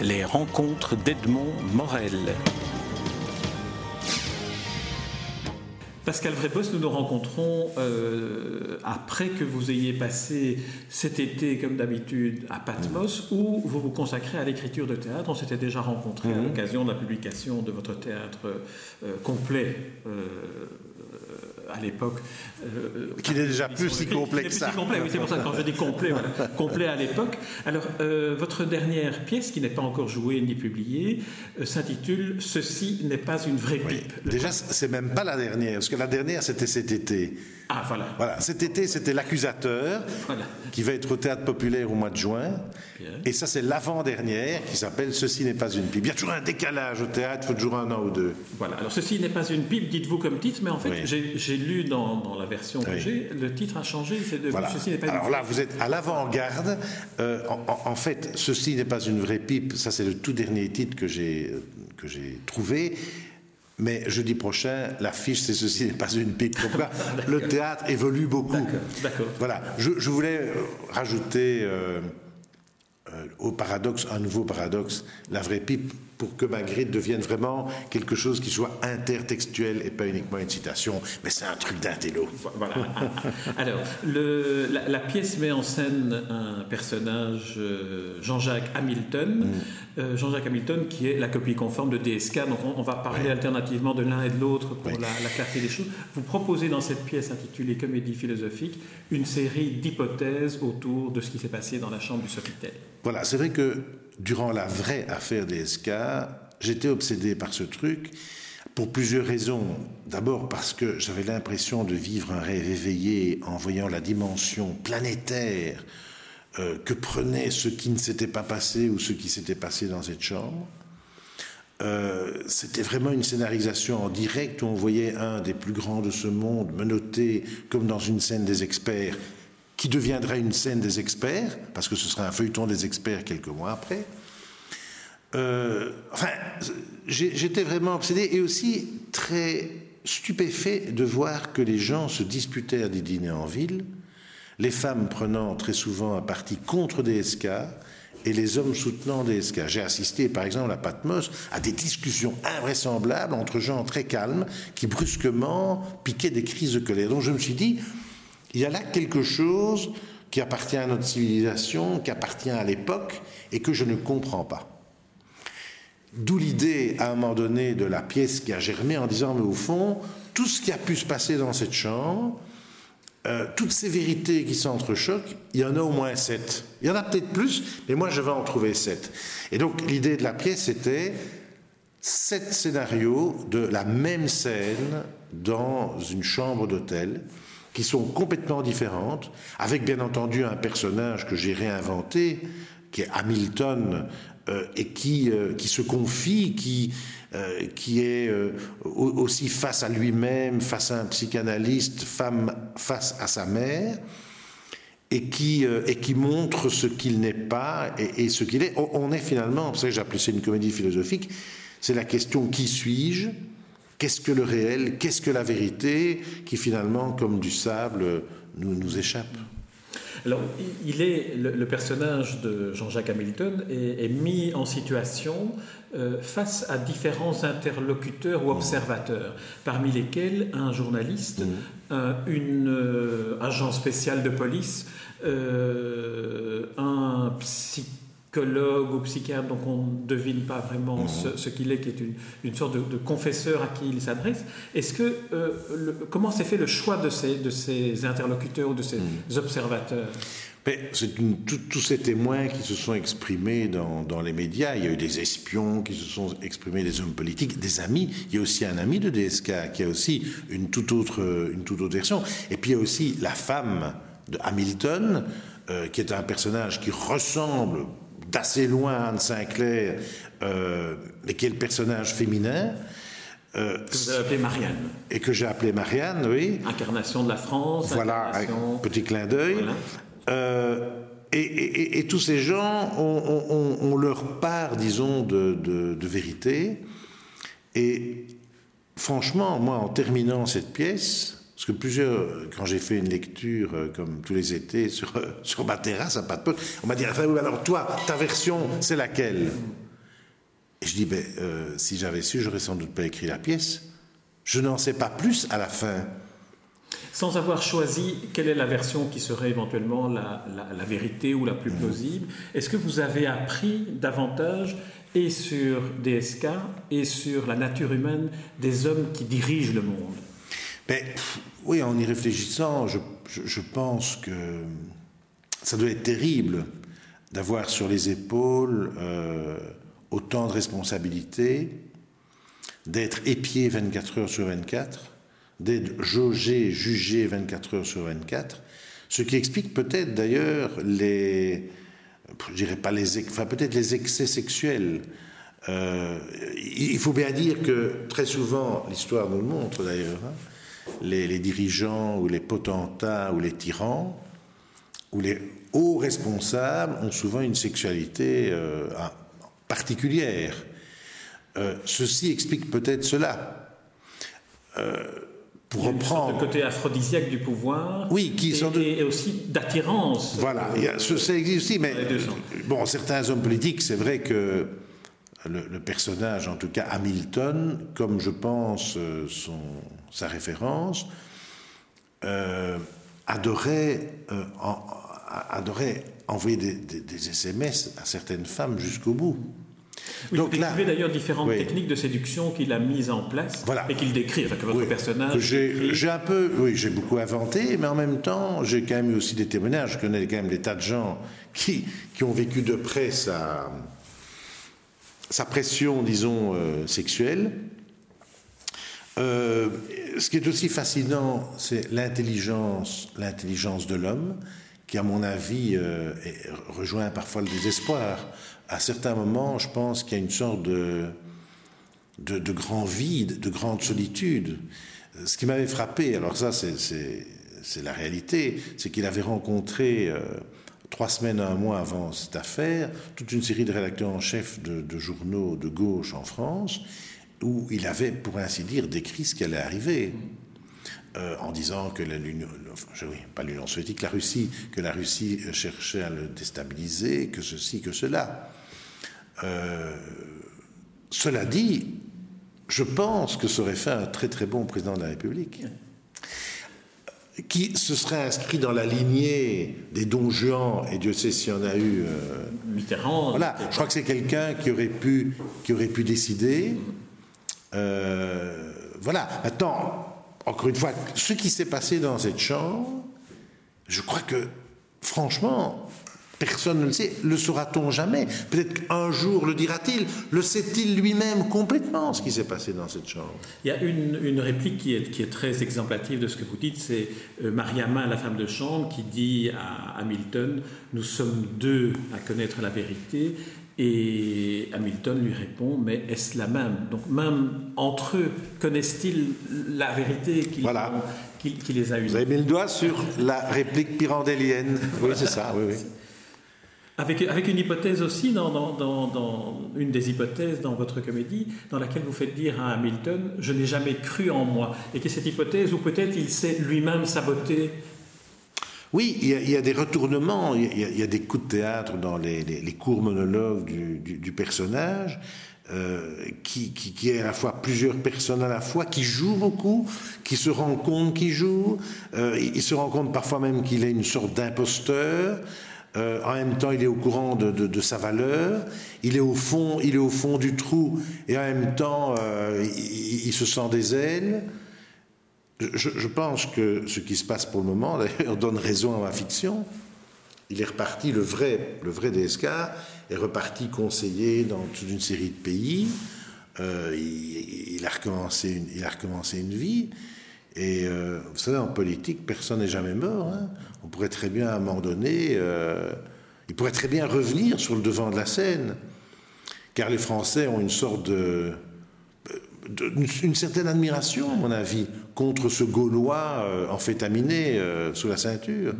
Les rencontres d'Edmond Morel. Pascal Vrébos, nous nous rencontrons euh, après que vous ayez passé cet été, comme d'habitude, à Patmos, où vous vous consacrez à l'écriture de théâtre. On s'était déjà rencontrés à Mhm. l'occasion de la publication de votre théâtre euh, complet. euh, à l'époque. euh, Qui n'est déjà plus si que plus ça. si complet, oui, c'est pour ça que quand je dis complet, voilà, complet à l'époque. Alors, euh, votre dernière pièce, qui n'est pas encore jouée ni publiée, euh, s'intitule Ceci n'est pas une vraie Oui. pipe. Le- Déjà, c'est même pas la dernière, parce que la dernière, c'était cet été. Ah, voilà. Voilà, cet été, c'était L'accusateur, Voilà. qui va être au théâtre populaire au mois de juin. Bien. Et ça, c'est l'avant-dernière, qui s'appelle Ceci n'est pas une pipe. Il y a toujours un décalage au théâtre, il faut toujours un an ou deux. Voilà, alors ceci n'est pas une pipe, dites-vous comme titre, mais en fait, Oui. j'ai lu dans, dans la version que Oui. j'ai, le titre a changé, c'est devenu Voilà. ceci n'est pas une Alors là, vous êtes à l'avant-garde. Euh, en, en- fait, ceci n'est pas une vraie pipe. Ça, c'est le tout dernier titre que j'ai euh, que j'ai trouvé. Mais jeudi prochain, l'affiche, c'est ceci n'est pas une pipe. Donc là, le théâtre évolue beaucoup. D'accord, d'accord. Voilà. Je, je voulais euh, rajouter euh, au paradoxe un nouveau paradoxe, la vraie pipe, pour que Magritte devienne vraiment quelque chose qui soit intertextuel et pas uniquement une citation. Mais c'est un truc d'intello. Voilà. Alors, le- la, la pièce met en scène un personnage, euh, Jean-Jacques Hamilton. Euh, Jean-Jacques Hamilton, qui est la copie conforme de DSK. Donc, on, on va parler alternativement de l'un et de l'autre pour la, la clarté des choses. Vous proposez dans cette pièce intitulée Comédie philosophique une série d'hypothèses autour de ce qui s'est passé dans la chambre du Sofitel. Voilà, c'est vrai que durant la vraie affaire DSK, j'étais obsédé par ce truc pour plusieurs raisons. D'abord parce que j'avais l'impression de vivre un rêve éveillé en voyant la dimension planétaire euh, que prenait ce qui ne s'était pas passé ou ce qui s'était passé dans cette chambre. Euh, C'était vraiment une scénarisation en direct où on voyait un des plus grands de ce monde menotté comme dans une scène des experts qui deviendra une scène des experts, parce que ce sera un feuilleton des experts quelques mois après. Euh, enfin, j'étais vraiment obsédé et aussi très stupéfait de voir que les gens se disputaient des dîners en ville, les femmes prenant très souvent un parti contre DSK et les hommes soutenant DSK. J'ai assisté, par exemple, à Patmos, à des discussions invraisemblables entre gens très calmes qui brusquement piquaient des crises de colère. Donc je me suis dit, il y a là quelque chose qui appartient à notre civilisation, qui appartient à l'époque et que je ne comprends pas. D'où l'idée, à un moment donné, de la pièce qui a germé en disant, mais au fond, tout ce qui a pu se passer dans cette chambre, euh, toutes ces vérités qui s'entrechoquent, il y en a au moins sept. Il y en a peut-être plus, mais moi je vais en trouver sept. Et donc l'idée de la pièce était sept scénarios de la même scène dans une chambre d'hôtel qui sont complètement différentes, avec bien entendu un personnage que j'ai réinventé, qui est Hamilton, euh, et qui, euh, qui se confie, qui, euh, qui est au- aussi face à lui-même, face à un psychanalyste, femme face à sa mère et qui, et qui montre ce qu'il n'est pas et, ce qu'il est. On, est finalement, j'ai appelé ça une comédie philosophique, c'est la question qui suis-je Qu'est-ce que le réel? Qu'est-ce que la vérité? Qui finalement, comme du sable, nous, nous échappe. Alors, il- est le, le personnage de Jean-Jacques Hamilton est, est mis en situation euh, face à différents interlocuteurs ou observateurs, parmi lesquels un journaliste, un- une euh, agent spécial de police, euh, un psychologue ou psychiatre, donc on ne devine pas vraiment ce, ce qu'il est, qui est une, une sorte de, de confesseur à qui il s'adresse. Est-ce que euh, le- comment s'est fait le choix de ces, de ces interlocuteurs ou de ces observateurs? Mais c'est tous ces témoins qui se sont exprimés dans, dans les médias. Il y a eu des espions qui se sont exprimés, des hommes politiques, des amis. Il y a aussi un ami de DSK qui a aussi une toute autre, une toute autre version. Et puis il y a aussi la femme de Hamilton, euh, qui est un personnage qui ressemble d'assez loin Anne Sinclair, euh, mais qui est le personnage féminin. euh, que vous avez appelé Marianne et que j'ai appelé Marianne, oui. Incarnation de la France. Voilà, un incarnation- petit clin d'œil. Voilà. Euh, et, et- et- et tous ces gens ont, ont- ont- ont leur part, disons, de, de- de vérité. Et franchement, moi, en terminant cette pièce, Parce que plusieurs, quand j'ai fait une lecture, euh, comme tous les étés, sur, euh, sur ma terrasse à pas de on m'a dit alors toi, ta version, c'est laquelle? Et je dis ben, euh, si j'avais su, j'aurais sans doute pas écrit la pièce. Je n'en sais pas plus à la fin. Sans avoir choisi quelle est la version qui serait éventuellement la, la, vérité ou la plus plausible, est-ce que vous avez appris davantage et sur DSK et sur la nature humaine des hommes qui dirigent le monde? Mais, Oui, en y réfléchissant, je, pense que ça doit être terrible d'avoir sur les épaules euh, autant de responsabilités, d'être épié 24 heures sur 24 d'être jaugé, jugé 24 heures sur 24, ce qui explique peut-être d'ailleurs les, je dirais pas les, enfin peut-être les excès sexuels. Euh, il faut bien dire que très souvent, l'histoire nous le montre d'ailleurs, hein, les, dirigeants ou les potentats ou les tyrans ou les hauts responsables ont souvent une sexualité euh, particulière. Euh, ceci explique peut-être cela pour reprendre. Le côté aphrodisiaque du pouvoir. Oui, qui et, et aussi d'attirance. Voilà, ça existe aussi, mais bon, certains hommes politiques, c'est vrai que le, personnage, en tout cas Hamilton, comme je pense euh, son, sa référence, euh, adorait, euh, adorait envoyer des, des SMS à certaines femmes jusqu'au bout. Donc vous décrivez d'ailleurs différentes techniques de séduction qu'il a mises en place et qu'il décrit, que votre personnage. J'ai un peu, oui, j'ai beaucoup inventé, mais en même temps, j'ai quand même eu aussi des témoignages. Je connais quand même des tas de gens qui, qui ont vécu de près sa, sa pression, disons, euh, sexuelle. Euh, ce qui est aussi fascinant, c'est l'intelligence, l'intelligence de l'homme, qui, à mon avis, euh, rejoint parfois le désespoir à certains moments, je pense qu'il y a une sorte de, grand vide, de grande solitude. Ce qui m'avait frappé, alors ça c'est la réalité, c'est qu'il avait rencontré euh, trois semaines, un mois avant cette affaire, toute une série de rédacteurs en chef de, journaux de gauche en France, où il avait, pour ainsi dire, décrit ce qui allait arriver. Euh, en disant que l'Union, oui, pas l'Union soviétique, la Russie, que la Russie cherchait à le déstabiliser, que ceci, que cela. Euh, cela dit, je pense que ça aurait fait un très très bon président de la République qui se serait inscrit dans la lignée des dons Juan, et Dieu sait s'il y en a eu. Euh, Mitterrand. Voilà, je crois que c'est quelqu'un qui aurait pu, qui aurait pu décider. Euh, voilà. Maintenant, encore une fois, ce qui s'est passé dans cette chambre, je crois que, franchement, Personne ne le sait. Le saura-t-on jamais? Peut-être qu'un jour le dira-t-il. Le sait-il lui-même complètement ce qui s'est passé dans cette chambre? Il y a une, réplique qui est, qui est, très exemplative de ce que vous dites. C'est euh, Mariama, la femme de chambre, qui dit à Hamilton Nous sommes deux à connaître la vérité. Et Hamilton lui répond, mais est-ce la même? Donc même entre eux, connaissent-ils la vérité qui, qui, les a unis Vous avez mis le doigt sur la réplique pirandélienne. Oui, c'est ça. Oui, oui. Avec, avec, une hypothèse aussi, dans, dans, une des hypothèses dans votre comédie, dans laquelle vous faites dire à Hamilton Je n'ai jamais cru en moi. Et que cette hypothèse, ou peut-être il s'est lui-même saboté oui, il y, a, des retournements, il y a, des coups de théâtre dans les, courts monologues du, personnage, euh, qui, est à la fois plusieurs personnes à la fois, qui joue beaucoup, qui se rend compte qu'il joue, euh, il se rend compte parfois même qu'il est une sorte d'imposteur. Euh, en même temps, il est au courant de, sa valeur. Il est au fond, il est au fond du trou, et en même temps, euh, il, se sent des ailes. Je, pense que ce qui se passe pour le moment, d'ailleurs, donne raison à ma fiction. Il est reparti, le vrai, le vrai DSK est reparti conseiller dans toute une série de pays. Euh, il, a recommencé une, il a recommencé une vie. Et euh, vous savez, en politique, personne n'est jamais mort. Hein. On pourrait très bien, à un moment donné, euh, il pourrait très bien revenir sur le devant de la scène. Car les Français ont une sorte de. Une, certaine admiration, à mon avis, contre ce Gaulois euh, amphétaminé sous la ceinture.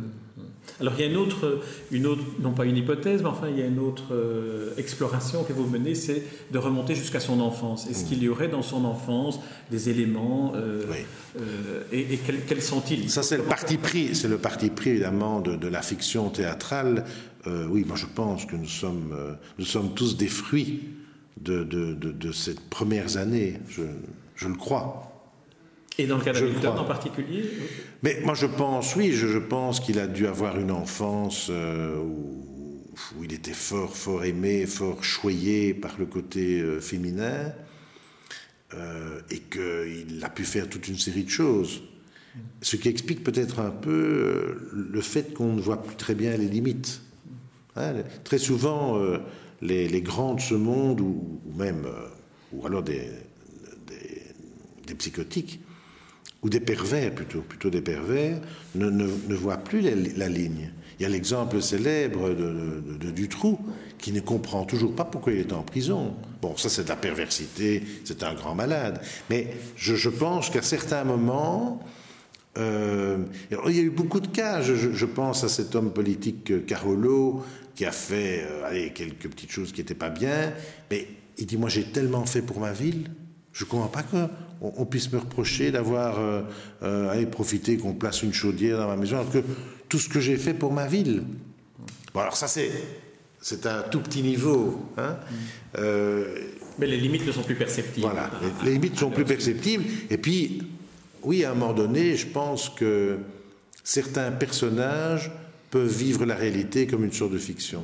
Alors il y a une autre, une autre, non pas une hypothèse, mais enfin il y a une autre euh, exploration que vous menez, c'est de remonter jusqu'à son enfance. Est-ce qu'il y aurait dans son enfance des éléments euh, euh, et, quels, sont-ils? Ça c'est le parti pris, c'est le parti pris évidemment de, la fiction théâtrale. oui, moi je pense que nous sommes, nous sommes tous des fruits de, de, de ces premières années. Je, je le crois. Et dans le cas d'Hamilton en particulier Mais moi je pense, oui, je, pense qu'il a dû avoir une enfance euh, où, il était fort, fort aimé, fort choyé par le côté euh, féminin, euh, et qu'il a pu faire toute une série de choses. Ce qui explique peut-être un peu le fait qu'on ne voit plus très bien les limites. Hein, très souvent, les, grands de ce monde, ou, même, ou alors des, psychotiques, ou des pervers plutôt, plutôt des pervers, ne, voient plus la, ligne. Il y a l'exemple célèbre de, Dutroux, qui ne comprend toujours pas pourquoi il est en prison. Bon, ça c'est de la perversité, c'est un grand malade. Mais je, pense qu'à certains moments, euh, il y a eu beaucoup de cas. Je, je, pense à cet homme politique euh, Carolo, qui a fait euh, allez, quelques petites choses qui n'étaient pas bien, mais il dit, moi j'ai tellement fait pour ma ville, je ne comprends pas qu'on on puisse me reprocher d'avoir euh, euh profité qu'on place une chaudière dans ma maison, alors que tout ce que j'ai fait pour ma ville. Bon, alors ça c'est c'est un tout petit niveau. Hein. Euh, Mais les limites ne sont plus perceptibles. Voilà, les, les limites sont plus perceptibles. Et puis, oui, à un moment donné, je pense que certains personnages peuvent vivre la réalité comme une sorte de fiction.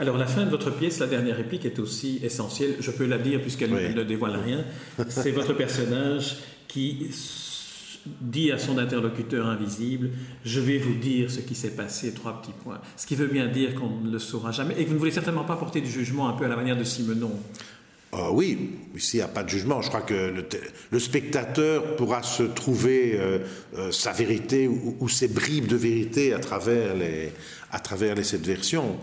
Alors la fin de votre pièce, la dernière réplique est aussi essentielle, je peux la dire puisqu'elle ne dévoile rien. C'est votre personnage qui dit à son interlocuteur invisible, je vais vous dire ce qui s'est passé, trois petits points. Ce qui veut bien dire qu'on ne le saura jamais et que vous ne voulez certainement pas porter du jugement un peu à la manière de Simenon. Ah oui, ici il n'y a pas de jugement. Je crois que le, spectateur pourra se trouver euh, euh, sa vérité ou, ses bribes de vérité à travers les, à sept versions.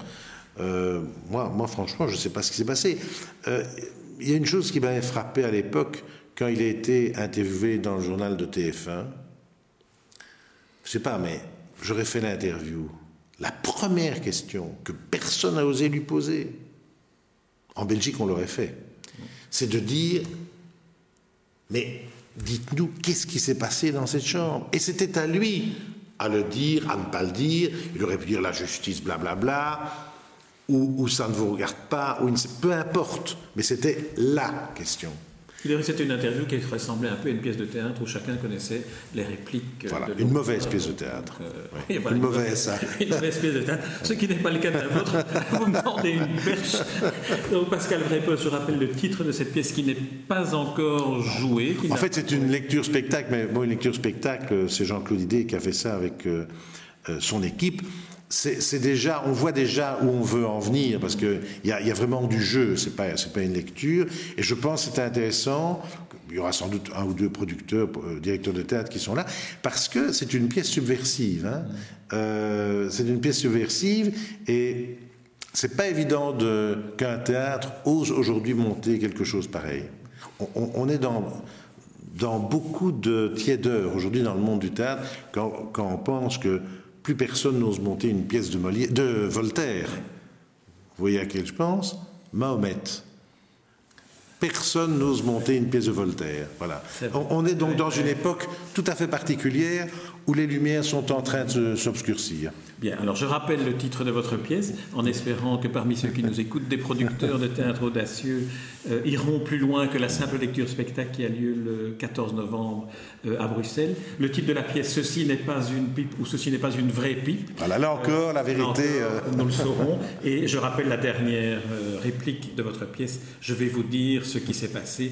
Euh, moi, franchement, je ne sais pas ce qui s'est passé. Euh, il y a une chose qui m'avait frappé à l'époque, quand il a été interviewé dans le journal de TF1. Je ne sais pas, mais j'aurais fait l'interview. La première question que personne n'a osé lui poser, en Belgique on l'aurait fait, c'est de dire, mais dites-nous qu'est-ce qui s'est passé dans cette chambre? Et c'était à lui à le dire, à ne pas le dire. Il aurait pu dire la justice, blablabla. Bla, bla ou, ça ne vous regarde pas, ou peu importe, mais c'était la question. C'était une interview qui ressemblait un peu à une pièce de théâtre où chacun connaissait les répliques. Euh, voilà, une mauvaise pièce de théâtre. Euh, une mauvaise. Une mauvaise pièce de théâtre. Ce qui n'est pas le cas de la vôtre. Vous me tendez une perche. Donc Pascal Vrépeux, je rappelle le titre de cette pièce qui n'est pas encore jouée. en fait, c'est une lecture spectacle, mais bon, une lecture spectacle, c'est Jean-Claude Idé qui a fait ça avec euh, son équipe c'est déjà, on voit déjà où on veut en venir parce qu'il y, a, y a vraiment du jeu, c'est pas, pas une lecture. Et je pense que c'est intéressant. Il y aura sans doute un ou deux producteurs, euh, directeurs de théâtre qui sont là, parce que c'est une pièce subversive. Hein. Euh, c'est une pièce subversive et c'est pas évident qu'un théâtre ose aujourd'hui monter quelque chose pareil. On, est dans, dans beaucoup de tiédeur aujourd'hui dans le monde du théâtre quand on pense que plus personne n'ose monter une pièce de, Molière, de Voltaire. Vous voyez à quel je pense? Mahomet. Personne n'ose monter une pièce de Voltaire. Voilà. On, est donc dans une époque tout à fait particulière où les lumières sont en train de s'obscurcir. Bien, alors je rappelle le titre de votre pièce, en espérant que parmi ceux qui nous écoutent, des producteurs de théâtre audacieux euh, iront plus loin que la simple lecture spectacle qui a lieu le 14 novembre euh, à Bruxelles. Le titre de la pièce, Ceci n'est pas une pipe ou Ceci n'est pas une vraie pipe. Voilà, là encore, la vérité. Euh, nous le saurons. Et je rappelle la dernière réplique de votre pièce, Je vais vous dire ce qui s'est passé.